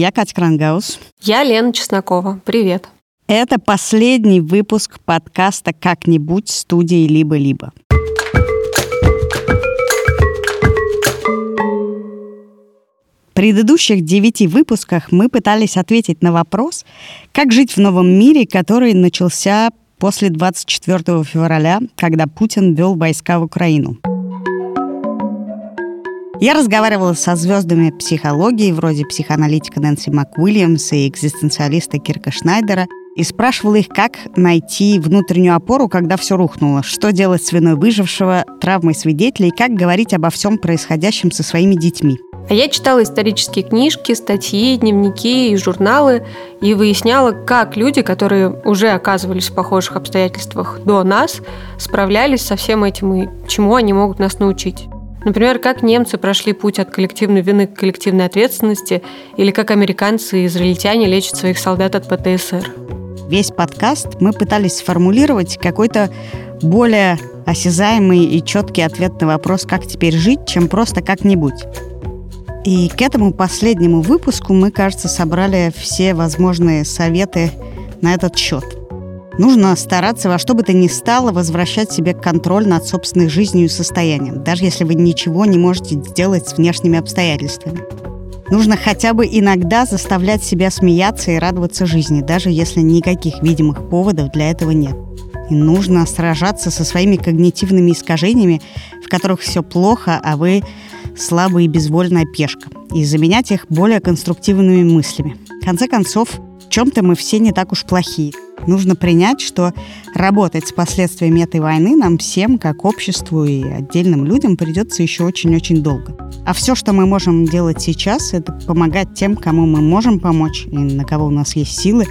Я Катя Крангаус. Я Лена Чеснокова. Привет. Это последний выпуск подкаста «Как-нибудь» студии «Либо-либо». В предыдущих девяти выпусках мы пытались ответить на вопрос, как жить в новом мире, который начался после 24 февраля, когда Путин вел войска в Украину. Я разговаривала со звездами психологии, вроде психоаналитика Нэнси МакУильямс и экзистенциалиста Кирка Шнайдера, и спрашивала их, как найти внутреннюю опору, когда все рухнуло, что делать с виной выжившего, травмой свидетелей, и как говорить обо всем происходящем со своими детьми. А я читала исторические книжки, статьи, дневники и журналы и выясняла, как люди, которые уже оказывались в похожих обстоятельствах до нас, справлялись со всем этим и чему они могут нас научить. Например, как немцы прошли путь от коллективной вины к коллективной ответственности, или как американцы и израильтяне лечат своих солдат от ПТСР. Весь подкаст мы пытались сформулировать какой-то более осязаемый и четкий ответ на вопрос, как теперь жить, чем просто как-нибудь. И к этому последнему выпуску мы, кажется, собрали все возможные советы на этот счет. Нужно стараться во что бы то ни стало возвращать себе контроль над собственной жизнью и состоянием, даже если вы ничего не можете сделать с внешними обстоятельствами. Нужно хотя бы иногда заставлять себя смеяться и радоваться жизни, даже если никаких видимых поводов для этого нет. И нужно сражаться со своими когнитивными искажениями, в которых все плохо, а вы слабая и безвольная пешка, и заменять их более конструктивными мыслями. В конце концов, чем-то мы все не так уж плохие – Нужно принять, что работать с последствиями этой войны нам всем, как обществу и отдельным людям, придется еще очень-очень долго. А все, что мы можем делать сейчас, это помогать тем, кому мы можем помочь и на кого у нас есть силы,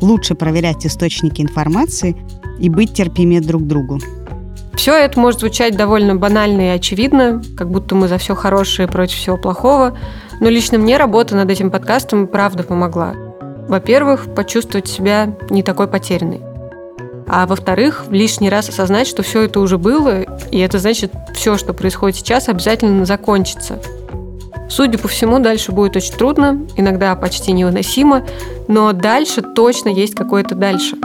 лучше проверять источники информации и быть терпимее друг к другу. Все это может звучать довольно банально и очевидно, как будто мы за все хорошее против всего плохого, но лично мне работа над этим подкастом правда помогла. Во-первых, почувствовать себя не такой потерянной. А во-вторых, лишний раз осознать, что все это уже было, и это значит, все, что происходит сейчас, обязательно закончится. Судя по всему, дальше будет очень трудно, иногда почти невыносимо, но дальше точно есть какое-то дальше.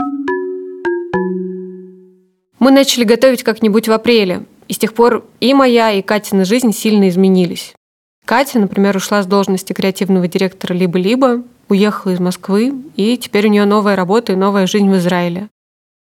Мы начали готовить как-нибудь в апреле, и с тех пор и моя, и Катина жизнь сильно изменились. Катя, например, ушла с должности креативного директора «Либо-либо», уехала из Москвы, и теперь у нее новая работа и новая жизнь в Израиле.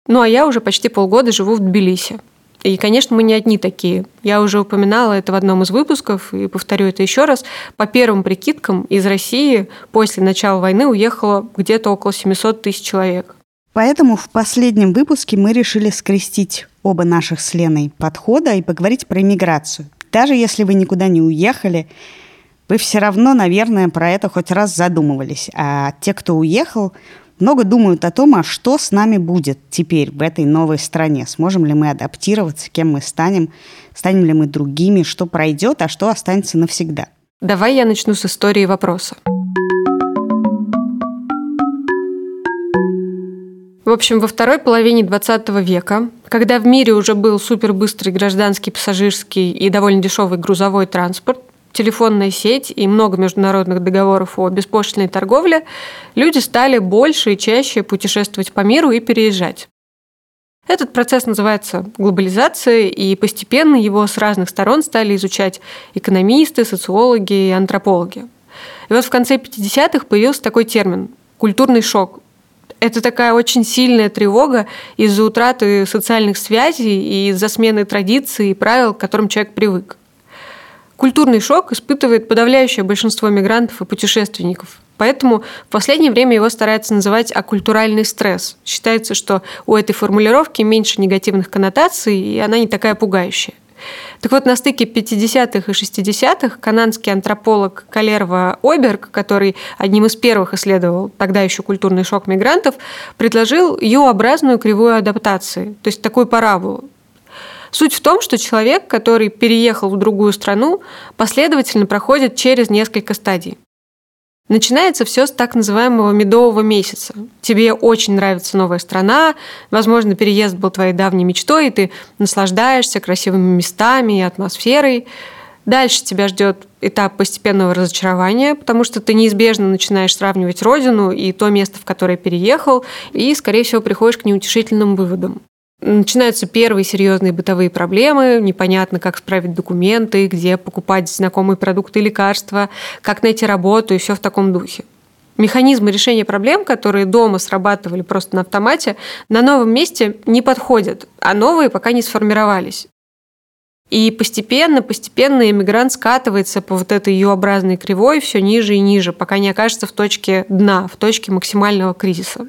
Ну а я уже почти полгода живу в Тбилиси. И, конечно, мы не одни такие. Я уже упоминала это в одном из выпусков, и повторю это еще раз. По первым прикидкам, из России после начала войны уехало где-то около 700 тысяч человек. Поэтому в последнем выпуске мы решили скрестить оба наших с Леной подхода и поговорить про иммиграцию. Даже если вы никуда не уехали, вы все равно, наверное, про это хоть раз задумывались. А те, кто уехал, много думают о том, а что с нами будет теперь в этой новой стране. Сможем ли мы адаптироваться, кем мы станем, станем ли мы другими, что пройдет, а что останется навсегда. Давай я начну с истории вопроса. В общем, во второй половине 20 века, когда в мире уже был супербыстрый гражданский, пассажирский и довольно дешевый грузовой транспорт, телефонная сеть и много международных договоров о беспошлиной торговле, люди стали больше и чаще путешествовать по миру и переезжать. Этот процесс называется глобализацией, и постепенно его с разных сторон стали изучать экономисты, социологи и антропологи. И вот в конце 50-х появился такой термин – культурный шок. Это такая очень сильная тревога из-за утраты социальных связей и из-за смены традиций и правил, к которым человек привык. Культурный шок испытывает подавляющее большинство мигрантов и путешественников. Поэтому в последнее время его стараются называть акультуральный стресс. Считается, что у этой формулировки меньше негативных коннотаций, и она не такая пугающая. Так вот, на стыке 50-х и 60-х канадский антрополог Калерва Оберг, который одним из первых исследовал тогда еще культурный шок мигрантов, предложил Ю-образную кривую адаптации, то есть такую параболу. Суть в том, что человек, который переехал в другую страну, последовательно проходит через несколько стадий. Начинается все с так называемого медового месяца. Тебе очень нравится новая страна, возможно, переезд был твоей давней мечтой, и ты наслаждаешься красивыми местами и атмосферой. Дальше тебя ждет этап постепенного разочарования, потому что ты неизбежно начинаешь сравнивать родину и то место, в которое переехал, и, скорее всего, приходишь к неутешительным выводам. Начинаются первые серьезные бытовые проблемы, непонятно, как справить документы, где покупать знакомые продукты и лекарства, как найти работу и все в таком духе. Механизмы решения проблем, которые дома срабатывали просто на автомате, на новом месте не подходят, а новые пока не сформировались. И постепенно, постепенно иммигрант скатывается по вот этой U-образной кривой все ниже и ниже, пока не окажется в точке дна, в точке максимального кризиса.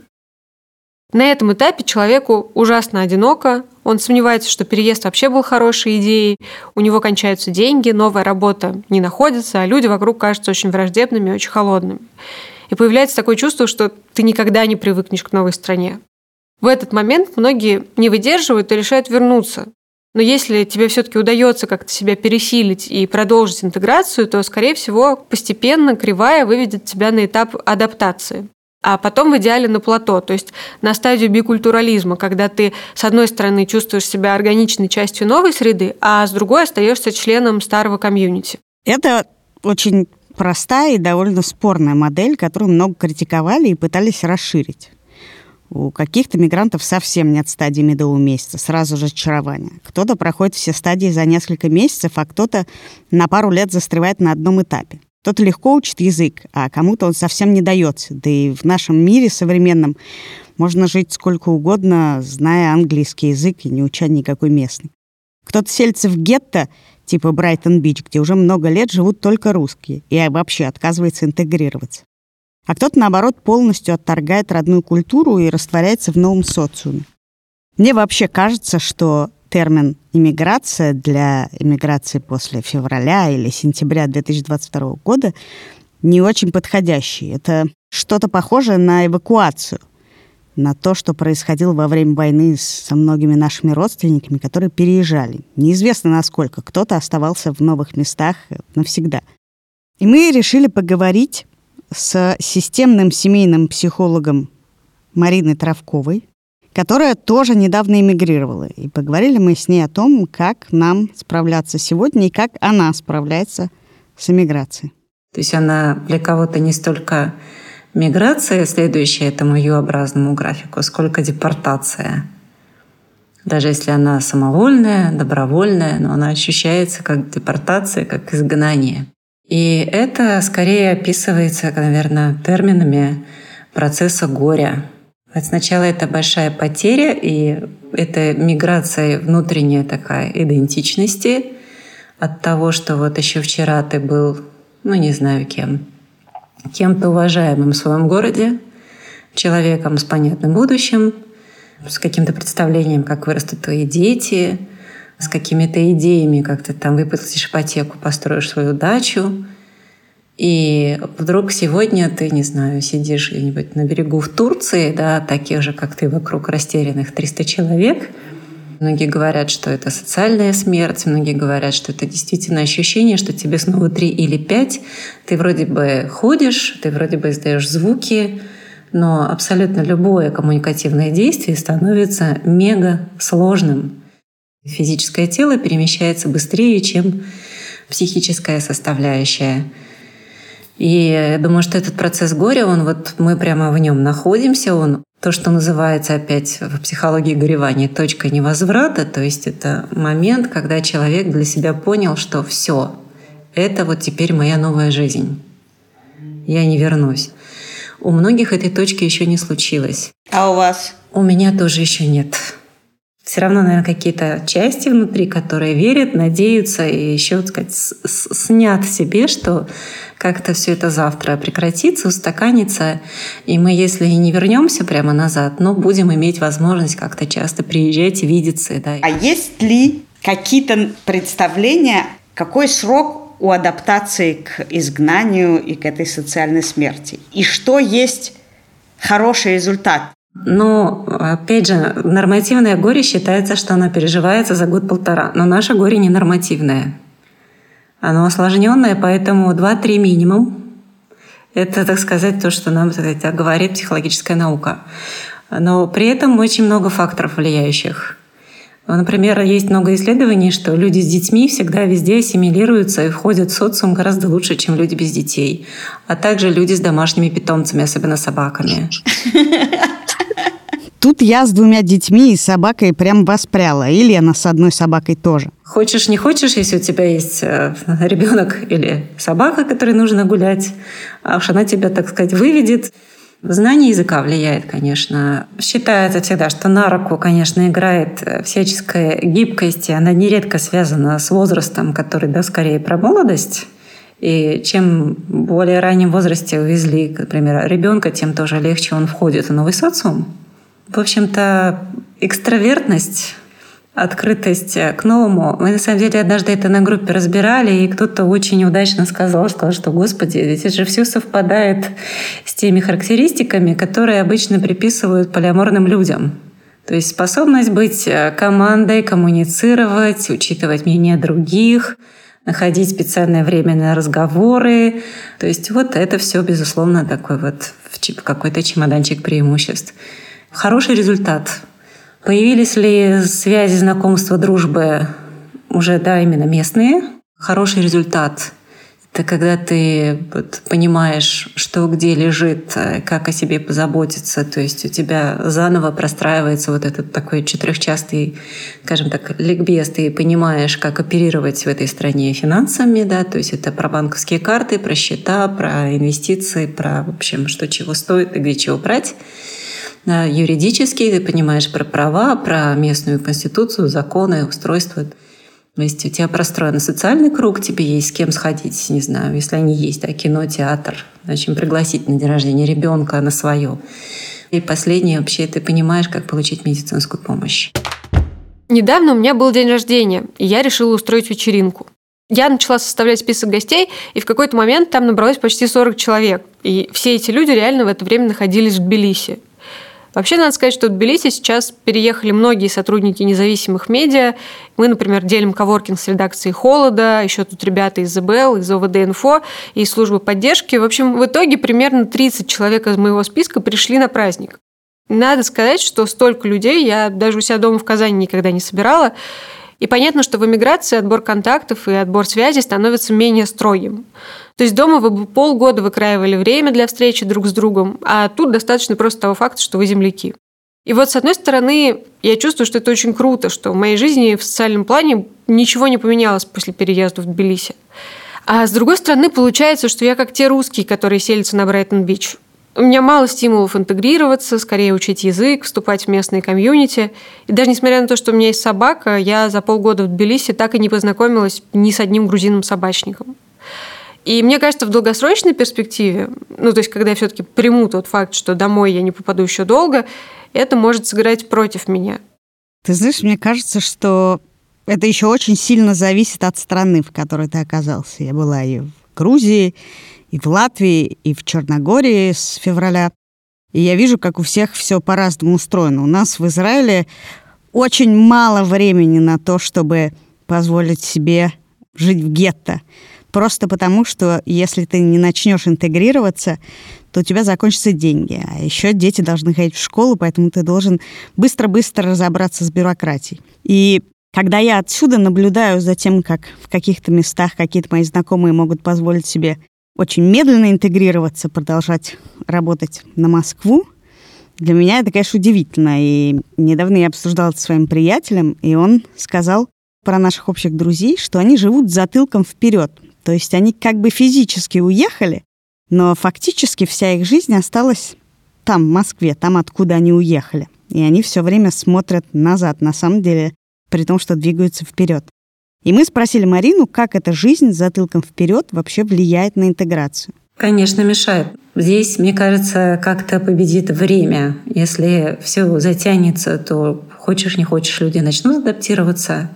На этом этапе человеку ужасно одиноко, он сомневается, что переезд вообще был хорошей идеей, у него кончаются деньги, новая работа не находится, а люди вокруг кажутся очень враждебными, очень холодными. И появляется такое чувство, что ты никогда не привыкнешь к новой стране. В этот момент многие не выдерживают и решают вернуться. Но если тебе все-таки удается как-то себя пересилить и продолжить интеграцию, то, скорее всего, постепенно кривая выведет тебя на этап адаптации а потом в идеале на плато, то есть на стадию бикультурализма, когда ты, с одной стороны, чувствуешь себя органичной частью новой среды, а с другой остаешься членом старого комьюнити. Это очень простая и довольно спорная модель, которую много критиковали и пытались расширить. У каких-то мигрантов совсем нет стадии медового месяца, сразу же очарование. Кто-то проходит все стадии за несколько месяцев, а кто-то на пару лет застревает на одном этапе. Кто-то легко учит язык, а кому-то он совсем не дается. Да и в нашем мире современном можно жить сколько угодно, зная английский язык и не уча никакой местный. Кто-то селится в гетто, типа Брайтон-Бич, где уже много лет живут только русские, и вообще отказывается интегрироваться. А кто-то, наоборот, полностью отторгает родную культуру и растворяется в новом социуме. Мне вообще кажется, что термин «иммиграция» для иммиграции после февраля или сентября 2022 года не очень подходящий. Это что-то похожее на эвакуацию, на то, что происходило во время войны со многими нашими родственниками, которые переезжали. Неизвестно насколько. Кто-то оставался в новых местах навсегда. И мы решили поговорить с системным семейным психологом Мариной Травковой, которая тоже недавно эмигрировала. И поговорили мы с ней о том, как нам справляться сегодня и как она справляется с эмиграцией. То есть она для кого-то не столько миграция, следующая этому Ю-образному графику, сколько депортация. Даже если она самовольная, добровольная, но она ощущается как депортация, как изгнание. И это скорее описывается, наверное, терминами процесса горя, Сначала это большая потеря, и это миграция внутренняя такая идентичности от того, что вот еще вчера ты был, ну не знаю кем, кем-то уважаемым в своем городе, человеком с понятным будущим, с каким-то представлением, как вырастут твои дети, с какими-то идеями, как ты там выплатишь ипотеку, построишь свою дачу – и вдруг сегодня ты, не знаю, сидишь где-нибудь на берегу в Турции, да, таких же, как ты, вокруг растерянных 300 человек. Многие говорят, что это социальная смерть, многие говорят, что это действительно ощущение, что тебе снова три или пять. Ты вроде бы ходишь, ты вроде бы издаешь звуки, но абсолютно любое коммуникативное действие становится мега сложным. Физическое тело перемещается быстрее, чем психическая составляющая. И я думаю, что этот процесс горя, он вот мы прямо в нем находимся, он то, что называется опять в психологии горевания точка невозврата, то есть это момент, когда человек для себя понял, что все, это вот теперь моя новая жизнь. Я не вернусь. У многих этой точки еще не случилось. А у вас? У меня тоже еще нет. Все равно, наверное, какие-то части внутри, которые верят, надеются и еще, так сказать, снят себе, что как-то все это завтра прекратится, устаканится, и мы, если и не вернемся прямо назад, но будем иметь возможность как-то часто приезжать, видеться. Да. А есть ли какие-то представления, какой срок у адаптации к изгнанию и к этой социальной смерти? И что есть хороший результат? Но, опять же, нормативное горе считается, что оно переживается за год-полтора. Но наше горе не нормативное. Оно осложненное, поэтому 2-3 минимум. Это, так сказать, то, что нам так сказать, говорит психологическая наука. Но при этом очень много факторов влияющих. Например, есть много исследований, что люди с детьми всегда везде ассимилируются и входят в социум гораздо лучше, чем люди без детей. А также люди с домашними питомцами, особенно собаками. Тут я с двумя детьми и собакой прям воспряла. И Лена с одной собакой тоже. Хочешь, не хочешь, если у тебя есть э, ребенок или собака, которой нужно гулять, а уж она тебя, так сказать, выведет. Знание языка влияет, конечно. Считается всегда, что на руку, конечно, играет э, всяческая гибкость, и она нередко связана с возрастом, который, да, скорее про молодость. И чем более раннем возрасте увезли, например, ребенка, тем тоже легче он входит в новый социум. В общем-то, экстравертность открытость к новому. Мы, на самом деле, однажды это на группе разбирали, и кто-то очень удачно сказал, сказал, что, господи, ведь это же все совпадает с теми характеристиками, которые обычно приписывают полиаморным людям. То есть способность быть э, командой, коммуницировать, учитывать мнение других, находить специальное время на разговоры. То есть вот это все, безусловно, такой вот какой-то чемоданчик преимуществ. Хороший результат. Появились ли связи, знакомства, дружбы уже, да, именно местные? Хороший результат – это когда ты вот понимаешь, что где лежит, как о себе позаботиться. То есть у тебя заново простраивается вот этот такой четырехчастый, скажем так, ликбез. Ты понимаешь, как оперировать в этой стране финансами. Да? То есть это про банковские карты, про счета, про инвестиции, про, в общем, что чего стоит и где чего брать юридический, ты понимаешь про права, про местную конституцию, законы, устройство. То есть у тебя простроен социальный круг, тебе есть с кем сходить, не знаю, если они есть, да, кино, театр, зачем пригласить на день рождения ребенка на свое. И последнее, вообще ты понимаешь, как получить медицинскую помощь. Недавно у меня был день рождения, и я решила устроить вечеринку. Я начала составлять список гостей, и в какой-то момент там набралось почти 40 человек. И все эти люди реально в это время находились в Тбилиси. Вообще, надо сказать, что в Тбилиси сейчас переехали многие сотрудники независимых медиа. Мы, например, делим коворкинг с редакцией «Холода», еще тут ребята из ЗБЛ, из ОВД-инфо и службы поддержки. В общем, в итоге примерно 30 человек из моего списка пришли на праздник. Надо сказать, что столько людей я даже у себя дома в Казани никогда не собирала. И понятно, что в эмиграции отбор контактов и отбор связи становится менее строгим. То есть дома вы бы полгода выкраивали время для встречи друг с другом, а тут достаточно просто того факта, что вы земляки. И вот, с одной стороны, я чувствую, что это очень круто, что в моей жизни в социальном плане ничего не поменялось после переезда в Тбилиси. А с другой стороны, получается, что я как те русские, которые селятся на Брайтон-Бич. У меня мало стимулов интегрироваться, скорее учить язык, вступать в местные комьюнити. И даже несмотря на то, что у меня есть собака, я за полгода в Тбилиси так и не познакомилась ни с одним грузином-собачником. И мне кажется, в долгосрочной перспективе, ну, то есть, когда я все-таки приму тот факт, что домой я не попаду еще долго, это может сыграть против меня. Ты знаешь, мне кажется, что это еще очень сильно зависит от страны, в которой ты оказался. Я была и в Грузии, и в Латвии, и в Черногории с февраля. И я вижу, как у всех все по-разному устроено. У нас в Израиле очень мало времени на то, чтобы позволить себе жить в гетто. Просто потому, что если ты не начнешь интегрироваться, то у тебя закончатся деньги. А еще дети должны ходить в школу, поэтому ты должен быстро-быстро разобраться с бюрократией. И когда я отсюда наблюдаю за тем, как в каких-то местах какие-то мои знакомые могут позволить себе очень медленно интегрироваться, продолжать работать на Москву, для меня это, конечно, удивительно. И недавно я обсуждала это с своим приятелем, и он сказал про наших общих друзей, что они живут затылком вперед. То есть они как бы физически уехали, но фактически вся их жизнь осталась там, в Москве, там, откуда они уехали. И они все время смотрят назад, на самом деле, при том, что двигаются вперед. И мы спросили Марину, как эта жизнь затылком вперед вообще влияет на интеграцию. Конечно, мешает. Здесь, мне кажется, как-то победит время. Если все затянется, то хочешь не хочешь, люди начнут адаптироваться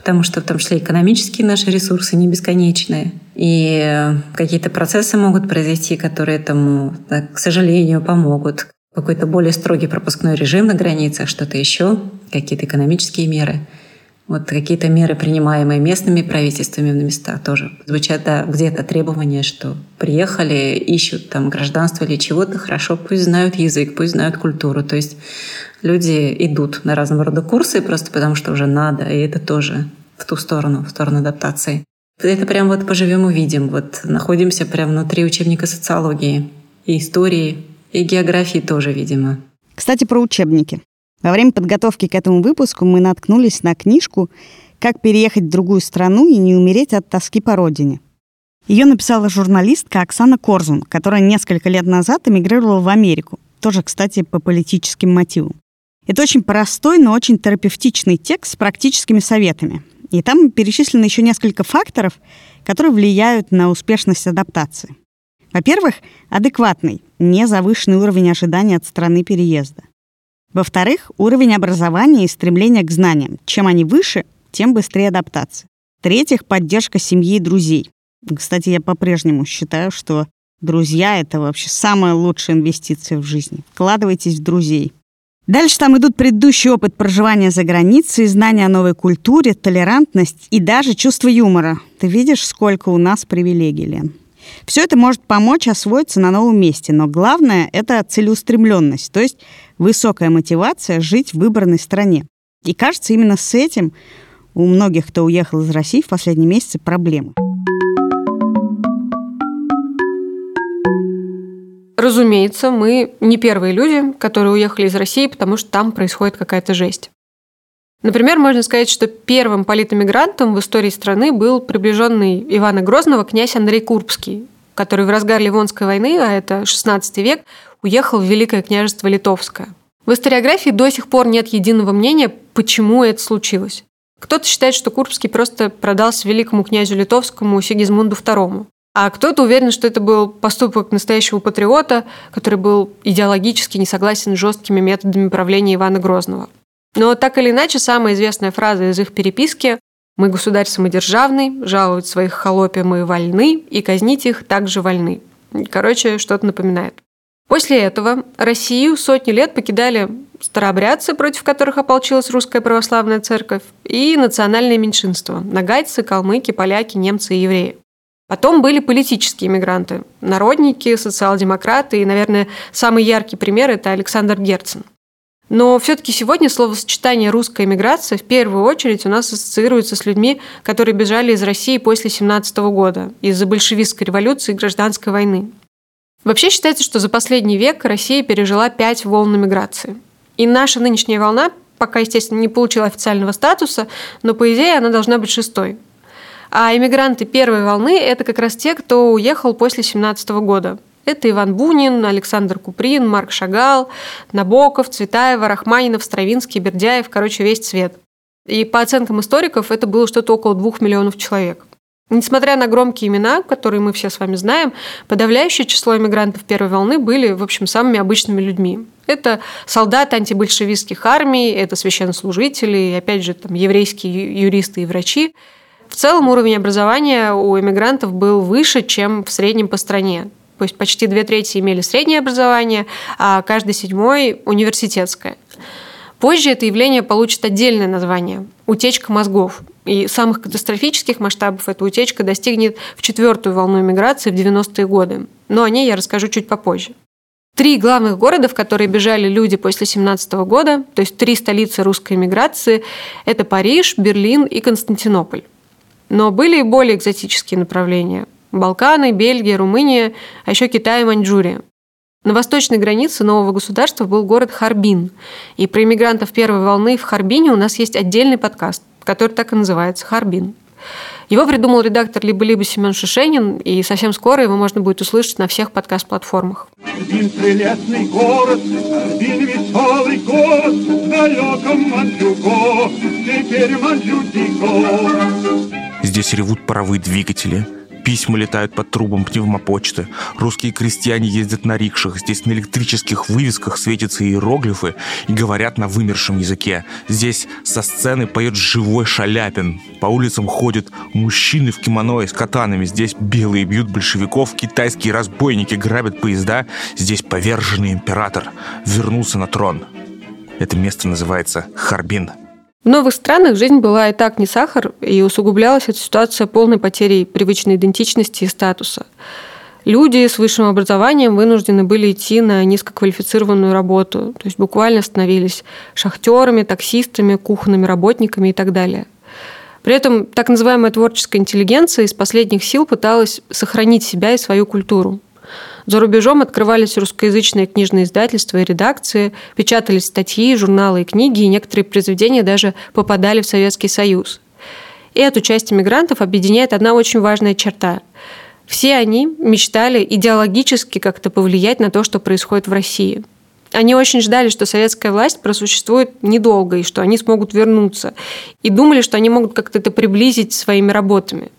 потому что в том числе экономические наши ресурсы не бесконечные. И какие-то процессы могут произойти, которые этому, к сожалению, помогут. Какой-то более строгий пропускной режим на границах, что-то еще, какие-то экономические меры. Вот какие-то меры, принимаемые местными правительствами на местах, тоже звучат да, где-то требования, что приехали, ищут там гражданство или чего-то, хорошо, пусть знают язык, пусть знают культуру. То есть люди идут на разного рода курсы просто потому, что уже надо, и это тоже в ту сторону, в сторону адаптации. Это прям вот поживем увидим. Вот находимся прям внутри учебника социологии и истории, и географии тоже, видимо. Кстати, про учебники. Во время подготовки к этому выпуску мы наткнулись на книжку «Как переехать в другую страну и не умереть от тоски по родине». Ее написала журналистка Оксана Корзун, которая несколько лет назад эмигрировала в Америку. Тоже, кстати, по политическим мотивам. Это очень простой, но очень терапевтичный текст с практическими советами. И там перечислено еще несколько факторов, которые влияют на успешность адаптации. Во-первых, адекватный, не завышенный уровень ожидания от страны переезда. Во-вторых, уровень образования и стремление к знаниям. Чем они выше, тем быстрее адаптация. В-третьих, поддержка семьи и друзей. Кстати, я по-прежнему считаю, что друзья — это вообще самая лучшая инвестиция в жизни. Вкладывайтесь в друзей. Дальше там идут предыдущий опыт проживания за границей, знания о новой культуре, толерантность и даже чувство юмора. Ты видишь, сколько у нас привилегий, Лен. Все это может помочь освоиться на новом месте, но главное — это целеустремленность, то есть высокая мотивация жить в выбранной стране. И кажется, именно с этим у многих, кто уехал из России в последние месяцы, проблемы. Разумеется, мы не первые люди, которые уехали из России, потому что там происходит какая-то жесть. Например, можно сказать, что первым политэмигрантом в истории страны был приближенный Ивана Грозного князь Андрей Курбский, который в разгар Ливонской войны, а это XVI век, уехал в Великое княжество Литовское. В историографии до сих пор нет единого мнения, почему это случилось. Кто-то считает, что Курбский просто продался великому князю литовскому Сигизмунду II. А кто-то уверен, что это был поступок настоящего патриота, который был идеологически не согласен с жесткими методами правления Ивана Грозного. Но так или иначе, самая известная фраза из их переписки «Мы государь самодержавный, жаловать своих холопи мы вольны, и казнить их также вольны». Короче, что-то напоминает. После этого Россию сотни лет покидали старообрядцы, против которых ополчилась русская православная церковь, и национальные меньшинства – нагайцы, калмыки, поляки, немцы и евреи. Потом были политические иммигранты – народники, социал-демократы, и, наверное, самый яркий пример – это Александр Герцен – но все-таки сегодня словосочетание «русская эмиграция» в первую очередь у нас ассоциируется с людьми, которые бежали из России после 17 года из-за большевистской революции и гражданской войны. Вообще считается, что за последний век Россия пережила пять волн эмиграции. И наша нынешняя волна пока, естественно, не получила официального статуса, но по идее она должна быть шестой. А иммигранты первой волны – это как раз те, кто уехал после 17 года – это Иван Бунин, Александр Куприн, Марк Шагал, Набоков, Цветаева, Рахманинов, Стравинский, Бердяев, короче, весь цвет. И по оценкам историков это было что-то около двух миллионов человек. Несмотря на громкие имена, которые мы все с вами знаем, подавляющее число иммигрантов первой волны были, в общем, самыми обычными людьми. Это солдаты антибольшевистских армий, это священнослужители, опять же, там, еврейские юристы и врачи. В целом уровень образования у иммигрантов был выше, чем в среднем по стране то есть почти две трети имели среднее образование, а каждый седьмой – университетское. Позже это явление получит отдельное название – утечка мозгов. И самых катастрофических масштабов эта утечка достигнет в четвертую волну миграции в 90-е годы. Но о ней я расскажу чуть попозже. Три главных города, в которые бежали люди после 17 года, то есть три столицы русской миграции – это Париж, Берлин и Константинополь. Но были и более экзотические направления – Балканы, Бельгия, Румыния, а еще Китай и Маньчжурия. На восточной границе нового государства был город Харбин. И про иммигрантов первой волны в Харбине у нас есть отдельный подкаст, который так и называется «Харбин». Его придумал редактор либо-либо Семен Шишенин, и совсем скоро его можно будет услышать на всех подкаст-платформах. Один прелестный город, один веселый город, в далеком Манчжуго, теперь Манчжутико. Здесь ревут паровые двигатели – Письма летают под трубам пневмопочты. Русские крестьяне ездят на рикшах. Здесь на электрических вывесках светятся иероглифы и говорят на вымершем языке. Здесь со сцены поет живой Шаляпин. По улицам ходят мужчины в кимоно и с катанами. Здесь белые бьют большевиков, китайские разбойники грабят поезда. Здесь поверженный император вернулся на трон. Это место называется Харбин. В новых странах жизнь была и так не сахар, и усугублялась эта ситуация полной потерей привычной идентичности и статуса. Люди с высшим образованием вынуждены были идти на низкоквалифицированную работу, то есть буквально становились шахтерами, таксистами, кухонными работниками и так далее. При этом так называемая творческая интеллигенция из последних сил пыталась сохранить себя и свою культуру. За рубежом открывались русскоязычные книжные издательства и редакции, печатались статьи, журналы и книги, и некоторые произведения даже попадали в Советский Союз. И эту часть иммигрантов объединяет одна очень важная черта. Все они мечтали идеологически как-то повлиять на то, что происходит в России. Они очень ждали, что советская власть просуществует недолго и что они смогут вернуться. И думали, что они могут как-то это приблизить своими работами.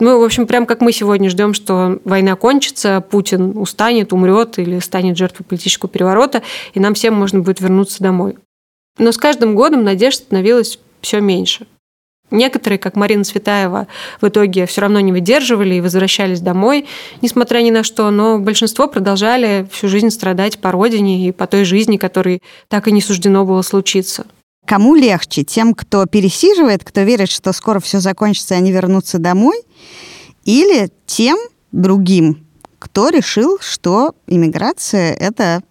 Ну, в общем, прям как мы сегодня ждем, что война кончится, Путин устанет, умрет или станет жертвой политического переворота, и нам всем можно будет вернуться домой. Но с каждым годом надежд становилось все меньше. Некоторые, как Марина Цветаева, в итоге все равно не выдерживали и возвращались домой, несмотря ни на что, но большинство продолжали всю жизнь страдать по родине и по той жизни, которой так и не суждено было случиться. Кому легче? Тем, кто пересиживает, кто верит, что скоро все закончится, и они вернутся домой? Или тем другим, кто решил, что иммиграция — это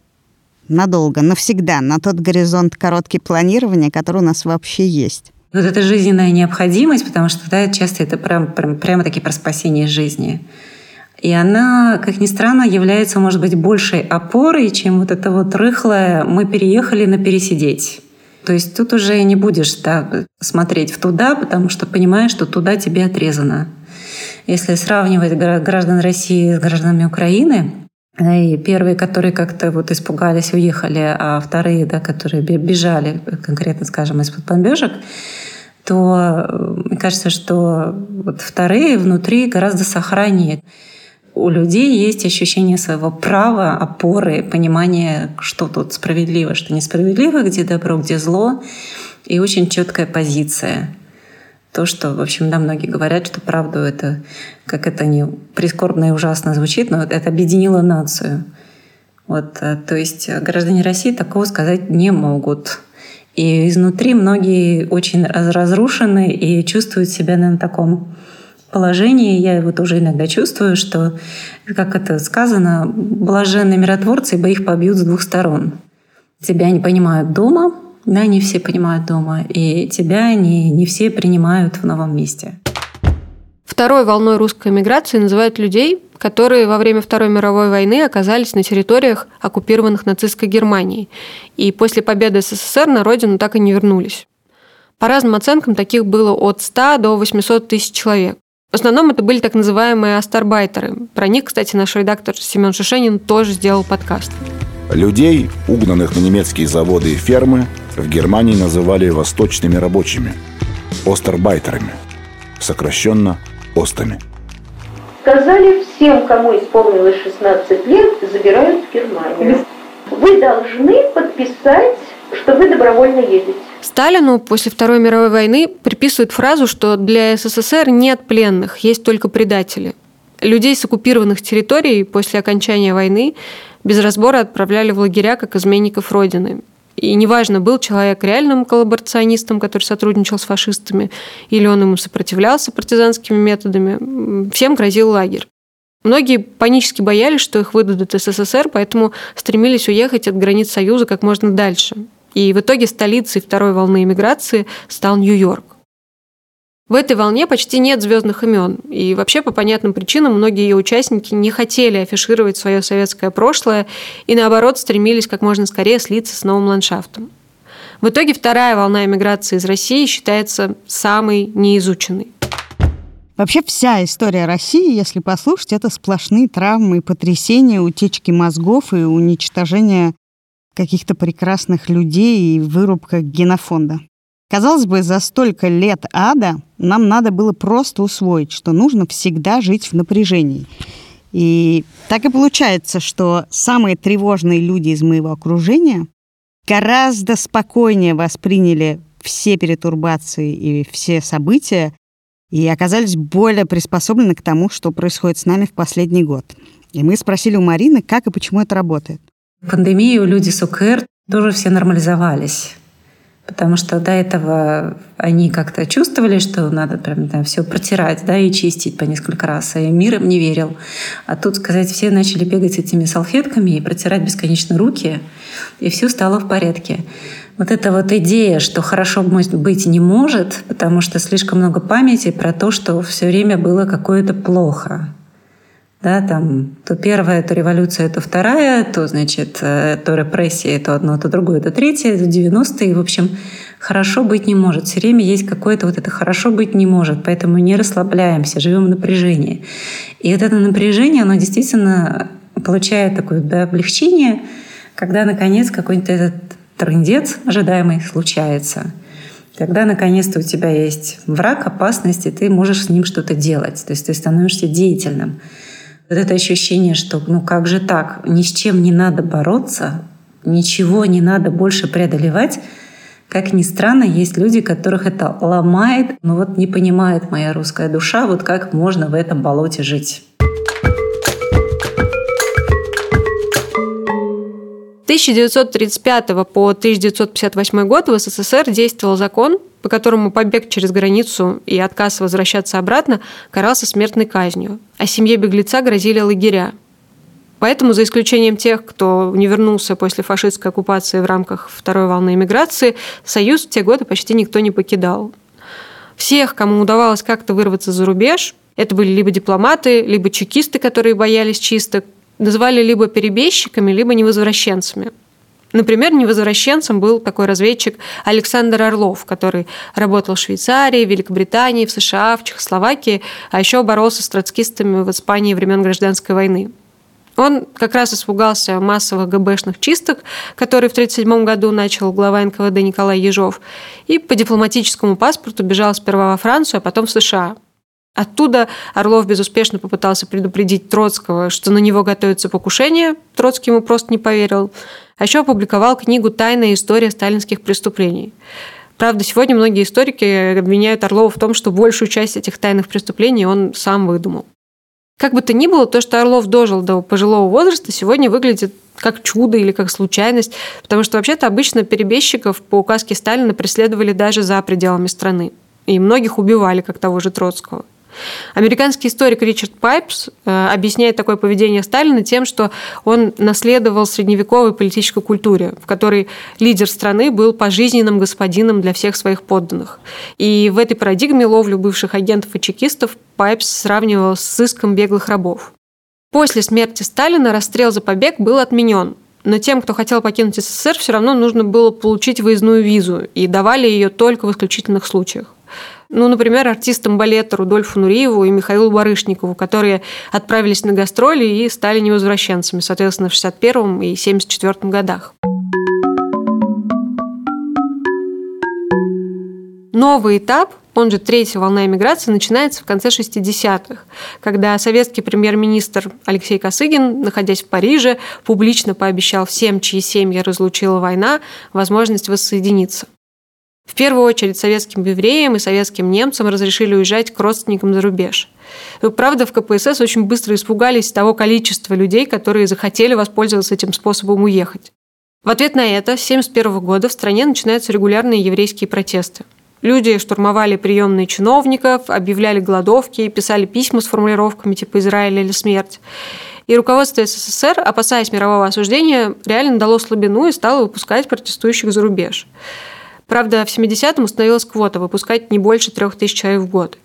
надолго, навсегда, на тот горизонт короткий планирования, который у нас вообще есть? Вот это жизненная необходимость, потому что да, часто это прям, прям, прямо-таки про спасение жизни. И она, как ни странно, является, может быть, большей опорой, чем вот это вот рыхлое «мы переехали на пересидеть». То есть тут уже не будешь да, смотреть в туда, потому что понимаешь, что туда тебе отрезано. Если сравнивать граждан России с гражданами Украины, и первые, которые как-то вот испугались, уехали, а вторые, да, которые бежали, конкретно, скажем, из-под бомбежек, то э, мне кажется, что вот вторые внутри гораздо сохраннее у людей есть ощущение своего права, опоры, понимание, что тут справедливо, что несправедливо, где добро, где зло, и очень четкая позиция. То, что, в общем, да, многие говорят, что правду это, как это не прискорбно и ужасно звучит, но это объединило нацию. Вот, э, то есть граждане России такого сказать не могут. И изнутри многие очень разрушены и чувствуют себя на таком положении, я его тоже иногда чувствую, что, как это сказано, блаженные миротворцы, ибо их побьют с двух сторон. Тебя не понимают дома, да, не все понимают дома, и тебя не, не все принимают в новом месте. Второй волной русской эмиграции называют людей, которые во время Второй мировой войны оказались на территориях, оккупированных нацистской Германией, и после победы СССР на родину так и не вернулись. По разным оценкам, таких было от 100 до 800 тысяч человек. В основном это были так называемые астарбайтеры. Про них, кстати, наш редактор Семен Шишенин тоже сделал подкаст. Людей, угнанных на немецкие заводы и фермы, в Германии называли восточными рабочими – остербайтерами, сокращенно «остами». Сказали всем, кому исполнилось 16 лет, забирают в Германию. Вы должны подписать, что вы добровольно едете. Сталину после Второй мировой войны приписывают фразу, что для СССР нет пленных, есть только предатели. Людей с оккупированных территорий после окончания войны без разбора отправляли в лагеря как изменников Родины. И неважно, был человек реальным коллаборационистом, который сотрудничал с фашистами, или он ему сопротивлялся партизанскими методами, всем грозил лагерь. Многие панически боялись, что их выдадут СССР, поэтому стремились уехать от границ Союза как можно дальше. И в итоге столицей второй волны иммиграции стал Нью-Йорк. В этой волне почти нет звездных имен. И вообще по понятным причинам многие ее участники не хотели афишировать свое советское прошлое и наоборот стремились как можно скорее слиться с новым ландшафтом. В итоге вторая волна иммиграции из России считается самой неизученной. Вообще вся история России, если послушать, это сплошные травмы, потрясения, утечки мозгов и уничтожение каких-то прекрасных людей и вырубка генофонда. Казалось бы, за столько лет ада нам надо было просто усвоить, что нужно всегда жить в напряжении. И так и получается, что самые тревожные люди из моего окружения гораздо спокойнее восприняли все перетурбации и все события и оказались более приспособлены к тому, что происходит с нами в последний год. И мы спросили у Марины, как и почему это работает. Пандемию люди с УКР тоже все нормализовались. Потому что до этого они как-то чувствовали, что надо прям да, все протирать да, и чистить по несколько раз. И мир им не верил. А тут, сказать, все начали бегать этими салфетками и протирать бесконечно руки, и все стало в порядке. Вот эта вот идея, что хорошо быть не может, потому что слишком много памяти про то, что все время было какое-то плохо да, там то первая, то революция, то вторая, то, значит, э, то репрессия, то одно, то другое, то третье, то 90-е. В общем, хорошо быть не может. Все время есть какое-то вот это хорошо быть не может, поэтому не расслабляемся, живем в напряжении. И вот это напряжение, оно действительно получает такое да, облегчение, когда, наконец, какой-нибудь этот трендец ожидаемый случается – когда наконец-то у тебя есть враг, опасность, и ты можешь с ним что-то делать. То есть ты становишься деятельным. Вот это ощущение, что ну как же так, ни с чем не надо бороться, ничего не надо больше преодолевать, как ни странно, есть люди, которых это ломает, но вот не понимает моя русская душа, вот как можно в этом болоте жить. 1935 по 1958 год в СССР действовал закон, по которому побег через границу и отказ возвращаться обратно карался смертной казнью, а семье беглеца грозили лагеря. Поэтому, за исключением тех, кто не вернулся после фашистской оккупации в рамках второй волны эмиграции, Союз в те годы почти никто не покидал. Всех, кому удавалось как-то вырваться за рубеж, это были либо дипломаты, либо чекисты, которые боялись чисток, называли либо перебежчиками, либо невозвращенцами. Например, невозвращенцем был такой разведчик Александр Орлов, который работал в Швейцарии, Великобритании, в США, в Чехословакии, а еще боролся с троцкистами в Испании времен Гражданской войны. Он как раз испугался массовых ГБшных чисток, которые в 1937 году начал глава НКВД Николай Ежов, и по дипломатическому паспорту бежал сперва во Францию, а потом в США. Оттуда Орлов безуспешно попытался предупредить Троцкого, что на него готовится покушение. Троцкий ему просто не поверил. А еще опубликовал книгу «Тайная история сталинских преступлений». Правда, сегодня многие историки обвиняют Орлова в том, что большую часть этих тайных преступлений он сам выдумал. Как бы то ни было, то, что Орлов дожил до пожилого возраста, сегодня выглядит как чудо или как случайность, потому что вообще-то обычно перебежчиков по указке Сталина преследовали даже за пределами страны. И многих убивали, как того же Троцкого. Американский историк Ричард Пайпс э, объясняет такое поведение Сталина тем, что он наследовал средневековой политической культуре, в которой лидер страны был пожизненным господином для всех своих подданных. И в этой парадигме ловлю бывших агентов и чекистов Пайпс сравнивал с сыском беглых рабов. После смерти Сталина расстрел за побег был отменен, но тем, кто хотел покинуть СССР, все равно нужно было получить выездную визу, и давали ее только в исключительных случаях. Ну, например, артистам балета Рудольфу Нуриеву и Михаилу Барышникову, которые отправились на гастроли и стали невозвращенцами, соответственно, в 61 и 74 годах. Новый этап, он же третья волна эмиграции, начинается в конце 60-х, когда советский премьер-министр Алексей Косыгин, находясь в Париже, публично пообещал всем, чьи семьи разлучила война, возможность воссоединиться. В первую очередь советским евреям и советским немцам разрешили уезжать к родственникам за рубеж. Правда, в КПСС очень быстро испугались того количества людей, которые захотели воспользоваться этим способом уехать. В ответ на это с 1971 года в стране начинаются регулярные еврейские протесты. Люди штурмовали приемные чиновников, объявляли голодовки, писали письма с формулировками типа «Израиль или смерть». И руководство СССР, опасаясь мирового осуждения, реально дало слабину и стало выпускать протестующих за рубеж. Правда, в 70-м установилась квота выпускать не больше трех тысяч человек в год.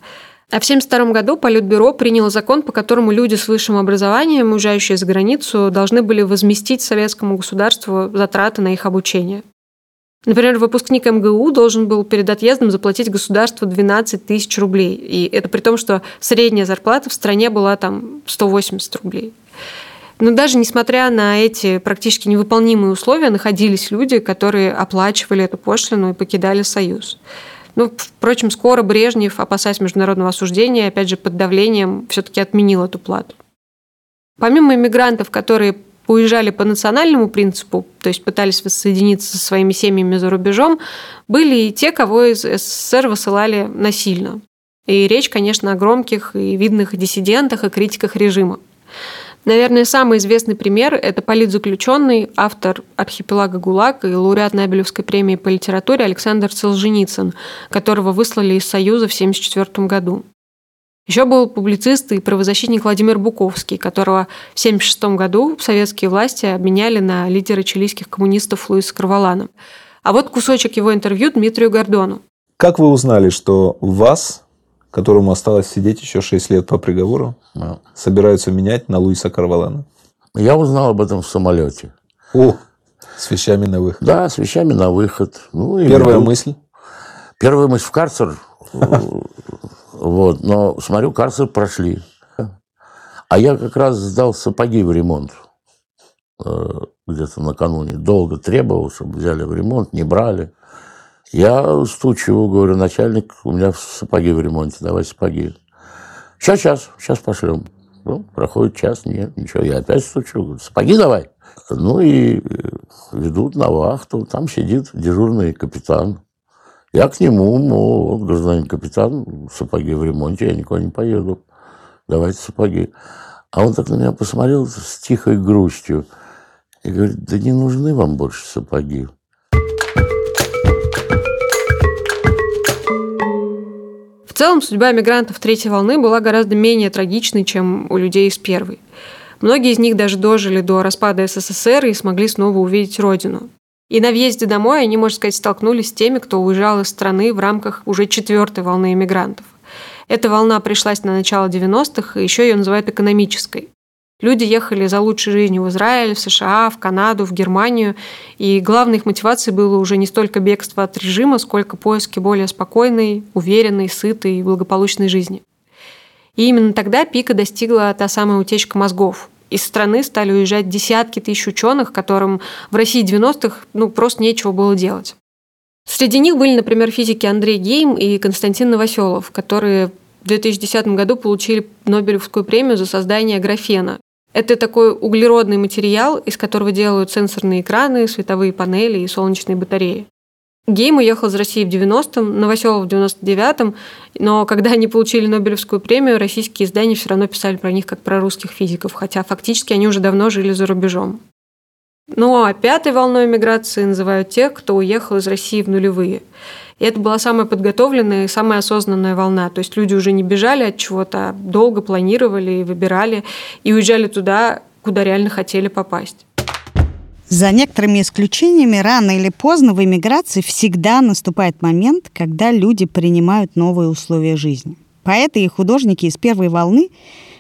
А в 1972 году Политбюро приняло закон, по которому люди с высшим образованием, уезжающие за границу, должны были возместить советскому государству затраты на их обучение. Например, выпускник МГУ должен был перед отъездом заплатить государству 12 тысяч рублей. И это при том, что средняя зарплата в стране была там 180 рублей. Но даже несмотря на эти практически невыполнимые условия, находились люди, которые оплачивали эту пошлину и покидали Союз. Ну, впрочем, скоро Брежнев, опасаясь международного осуждения, опять же, под давлением все-таки отменил эту плату. Помимо иммигрантов, которые уезжали по национальному принципу, то есть пытались воссоединиться со своими семьями за рубежом, были и те, кого из СССР высылали насильно. И речь, конечно, о громких и видных диссидентах и критиках режима. Наверное, самый известный пример – это политзаключенный, автор «Архипелага ГУЛАГ» и лауреат Нобелевской премии по литературе Александр Солженицын, которого выслали из Союза в 1974 году. Еще был публицист и правозащитник Владимир Буковский, которого в 1976 году советские власти обменяли на лидера чилийских коммунистов Луиса Карвалана. А вот кусочек его интервью Дмитрию Гордону. Как вы узнали, что вас, которому осталось сидеть еще 6 лет по приговору, да. собираются менять на Луиса Карвалана? Я узнал об этом в самолете. О, с вещами на выход. Да, с вещами на выход. Ну, Первая веду. мысль? Первая мысль в карцер. Вот, но смотрю, карцер прошли. А я как раз сдал сапоги в ремонт э, где-то накануне. Долго требовал, чтобы взяли в ремонт, не брали. Я стучу, говорю, начальник, у меня сапоги в ремонте, давай сапоги. Сейчас, сейчас, сейчас пошлем. Ну, проходит час, нет, ничего, я опять стучу, говорю, сапоги давай. Ну и ведут на вахту, там сидит дежурный капитан. Я к нему, мол, вот, гражданин капитан, сапоги в ремонте, я никуда не поеду. Давайте сапоги. А он так на меня посмотрел с тихой грустью и говорит, да не нужны вам больше сапоги. Целом, судьба мигрантов третьей волны была гораздо менее трагичной, чем у людей из первой. Многие из них даже дожили до распада СССР и смогли снова увидеть родину. И на въезде домой они, можно сказать, столкнулись с теми, кто уезжал из страны в рамках уже четвертой волны иммигрантов. Эта волна пришлась на начало 90-х, и еще ее называют экономической. Люди ехали за лучшей жизнью в Израиль, в США, в Канаду, в Германию, и главной их мотивацией было уже не столько бегство от режима, сколько поиски более спокойной, уверенной, сытой и благополучной жизни. И именно тогда пика достигла та самая утечка мозгов, из страны стали уезжать десятки тысяч ученых, которым в России 90-х ну, просто нечего было делать. Среди них были, например, физики Андрей Гейм и Константин Новоселов, которые в 2010 году получили Нобелевскую премию за создание графена. Это такой углеродный материал, из которого делают сенсорные экраны, световые панели и солнечные батареи. Гейм уехал из России в 90-м, Новоселов в 99-м, но когда они получили Нобелевскую премию, российские издания все равно писали про них как про русских физиков, хотя фактически они уже давно жили за рубежом. Ну а пятой волной миграции называют тех, кто уехал из России в нулевые. И это была самая подготовленная и самая осознанная волна. То есть люди уже не бежали от чего-то, а долго планировали и выбирали, и уезжали туда, куда реально хотели попасть. За некоторыми исключениями, рано или поздно в эмиграции всегда наступает момент, когда люди принимают новые условия жизни. Поэты и художники из первой волны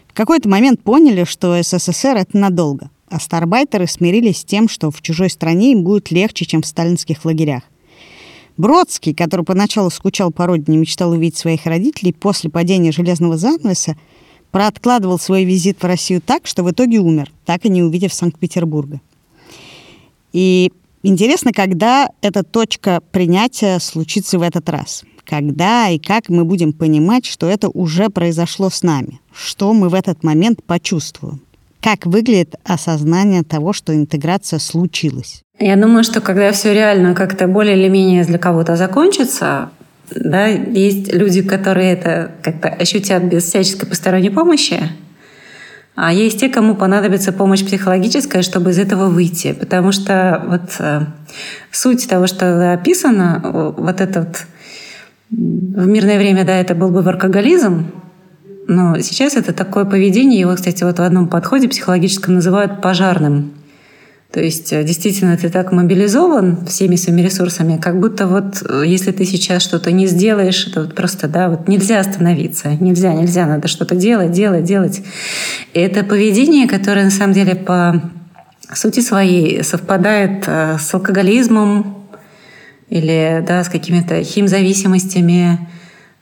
в какой-то момент поняли, что СССР — это надолго, а старбайтеры смирились с тем, что в чужой стране им будет легче, чем в сталинских лагерях. Бродский, который поначалу скучал по родине и мечтал увидеть своих родителей, после падения железного занавеса прооткладывал свой визит в Россию так, что в итоге умер, так и не увидев Санкт-Петербурга. И интересно, когда эта точка принятия случится в этот раз. Когда и как мы будем понимать, что это уже произошло с нами. Что мы в этот момент почувствуем. Как выглядит осознание того, что интеграция случилась. Я думаю, что когда все реально как-то более или менее для кого-то закончится, да, есть люди, которые это как-то ощутят без всяческой посторонней помощи, а есть те, кому понадобится помощь психологическая, чтобы из этого выйти. Потому что вот э, суть того, что описано, вот этот в мирное время, да, это был бы алкоголизм, но сейчас это такое поведение, его, кстати, вот в одном подходе психологическом называют пожарным. То есть э, действительно ты так мобилизован всеми своими ресурсами, как будто вот э, если ты сейчас что-то не сделаешь, это вот просто, да, вот нельзя остановиться, нельзя, нельзя, надо что-то делать, делать, делать. И это поведение, которое на самом деле по сути своей совпадает э, с алкоголизмом или да, с какими-то химзависимостями.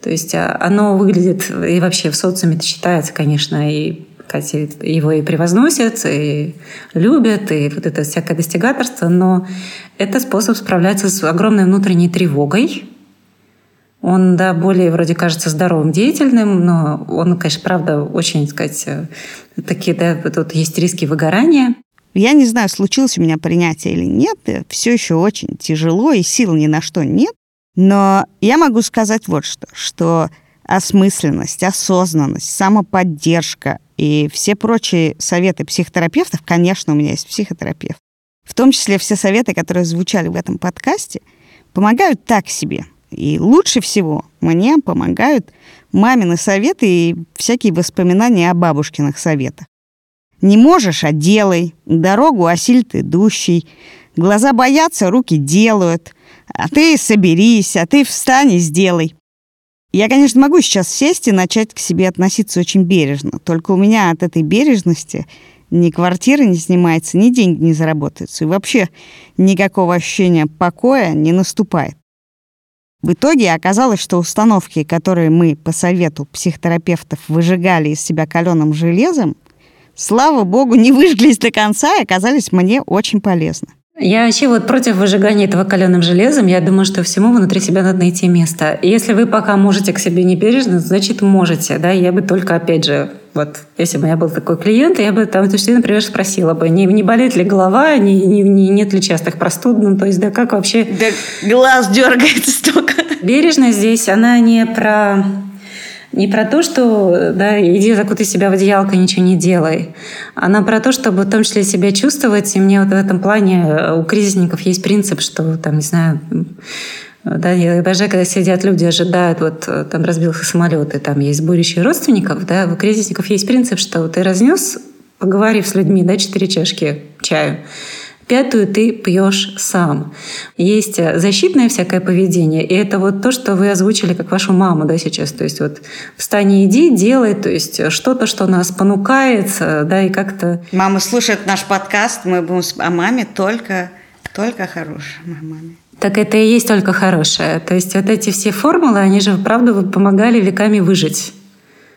То есть оно выглядит и вообще в социуме это считается, конечно, и Катя его и превозносят, и любят, и вот это всякое достигаторство, но это способ справляться с огромной внутренней тревогой. Он, да, более вроде кажется здоровым, деятельным, но он, конечно, правда, очень, сказать, такие, да, тут есть риски выгорания. Я не знаю, случилось у меня принятие или нет, все еще очень тяжело, и сил ни на что нет, но я могу сказать вот что, что осмысленность, осознанность, самоподдержка И все прочие советы психотерапевтов, конечно, у меня есть психотерапевт, в том числе все советы, которые звучали в этом подкасте, помогают так себе. И лучше всего мне помогают мамины советы и всякие воспоминания о бабушкиных советах. Не можешь, а делай. Дорогу осилит идущий. Глаза боятся, руки делают. А ты соберись, а ты встань и сделай. Я, конечно, могу сейчас сесть и начать к себе относиться очень бережно. Только у меня от этой бережности ни квартира не снимается, ни деньги не заработаются. И вообще никакого ощущения покоя не наступает. В итоге оказалось, что установки, которые мы по совету психотерапевтов выжигали из себя каленым железом, слава богу, не выжглись до конца и оказались мне очень полезны. Я вообще вот против выжигания этого каленым железом. Я думаю, что всему внутри себя надо найти место. И если вы пока можете к себе не бережно, значит, можете. Да? Я бы только, опять же, вот, если бы у меня был такой клиент, я бы там, то есть, например, спросила бы, не, не болит ли голова, не, не, не, нет ли частых простуд, ну, то есть, да как вообще... Да глаз дергается столько. Бережность здесь, она не про не про то, что да, иди закутай себя в одеялко, ничего не делай. Она про то, чтобы в том числе себя чувствовать. И мне вот в этом плане э, у кризисников есть принцип, что там, не знаю, да, я обожаю, когда сидят люди, ожидают, вот э, там разбился самолет, и там есть бурящие родственников, да, у кризисников есть принцип, что ты разнес, поговорив с людьми, да, четыре чашки чаю, Пятую ты пьешь сам. Есть э, защитное всякое поведение, и это вот то, что вы озвучили, как вашу маму, да, сейчас. То есть вот встань и иди, делай, то есть что-то, что нас понукает, да, и как-то... Мама слушает наш подкаст, мы будем о маме только, только хорошей маме. Так это и есть только хорошее. То есть вот эти все формулы, они же, правда, помогали веками выжить.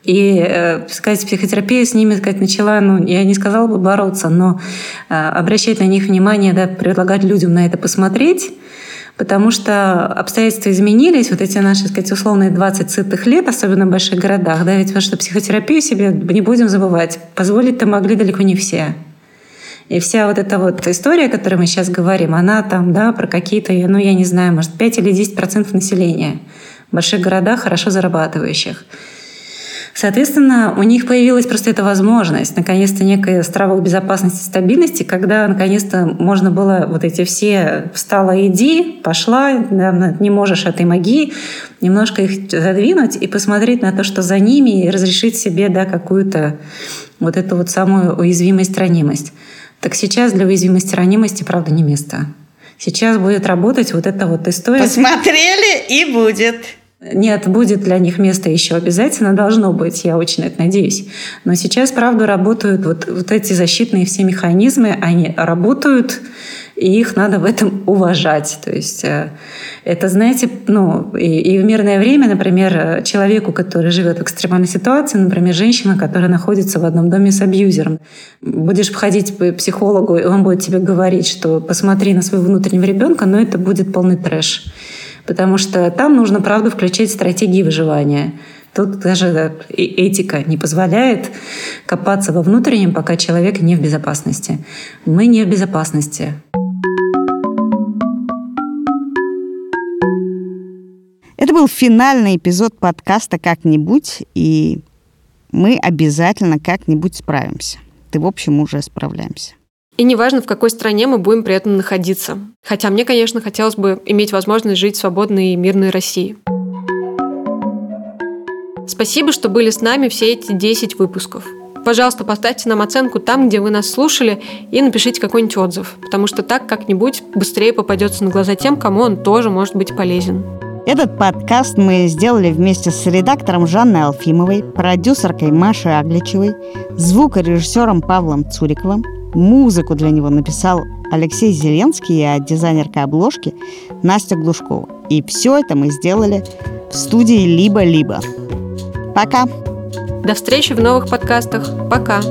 И, э, сказать, психотерапия с ними, сказать, начала, ну, я не сказала бы бороться, но э, обращать на них внимание, да, предлагать людям на это посмотреть, потому что обстоятельства изменились, вот эти наши, так сказать, условные 20 сытых лет, особенно в больших городах, да, ведь потому что психотерапию себе, не будем забывать, позволить-то могли далеко не все. И вся вот эта вот история, о которой мы сейчас говорим, она там, да, про какие-то, ну, я не знаю, может, 5 или 10 процентов населения в больших городах, хорошо зарабатывающих. Соответственно, у них появилась просто эта возможность, наконец-то некая страховой безопасности, стабильности, когда наконец-то можно было вот эти все «встала, иди», «пошла», «не можешь, а ты моги», немножко их задвинуть и посмотреть на то, что за ними, и разрешить себе да, какую-то вот эту вот самую уязвимость, ранимость. Так сейчас для уязвимости, ранимости, правда, не место. Сейчас будет работать вот эта вот история. Посмотрели и будет. Нет, будет для них место еще обязательно, должно быть, я очень на это надеюсь. Но сейчас, правда, работают вот, вот эти защитные все механизмы, они работают, и их надо в этом уважать. То есть э, это, знаете, ну, и, и в мирное время, например, человеку, который живет в экстремальной ситуации, например, женщина, которая находится в одном доме с абьюзером, будешь входить к психологу, и он будет тебе говорить, что посмотри на своего внутреннего ребенка, но это будет полный трэш потому что там нужно, правда, включать стратегии выживания. Тут даже этика не позволяет копаться во внутреннем, пока человек не в безопасности. Мы не в безопасности. Это был финальный эпизод подкаста «Как-нибудь», и мы обязательно как-нибудь справимся. Ты, в общем, уже справляемся. И неважно, в какой стране мы будем при этом находиться. Хотя мне, конечно, хотелось бы иметь возможность жить в свободной и мирной России. Спасибо, что были с нами все эти 10 выпусков. Пожалуйста, поставьте нам оценку там, где вы нас слушали, и напишите какой-нибудь отзыв, потому что так как-нибудь быстрее попадется на глаза тем, кому он тоже может быть полезен. Этот подкаст мы сделали вместе с редактором Жанной Алфимовой, продюсеркой Машей Агличевой, звукорежиссером Павлом Цуриковым, Музыку для него написал Алексей Зеленский, а дизайнерка обложки Настя Глушкова. И все это мы сделали в студии «Либо-либо». Пока! До встречи в новых подкастах. Пока!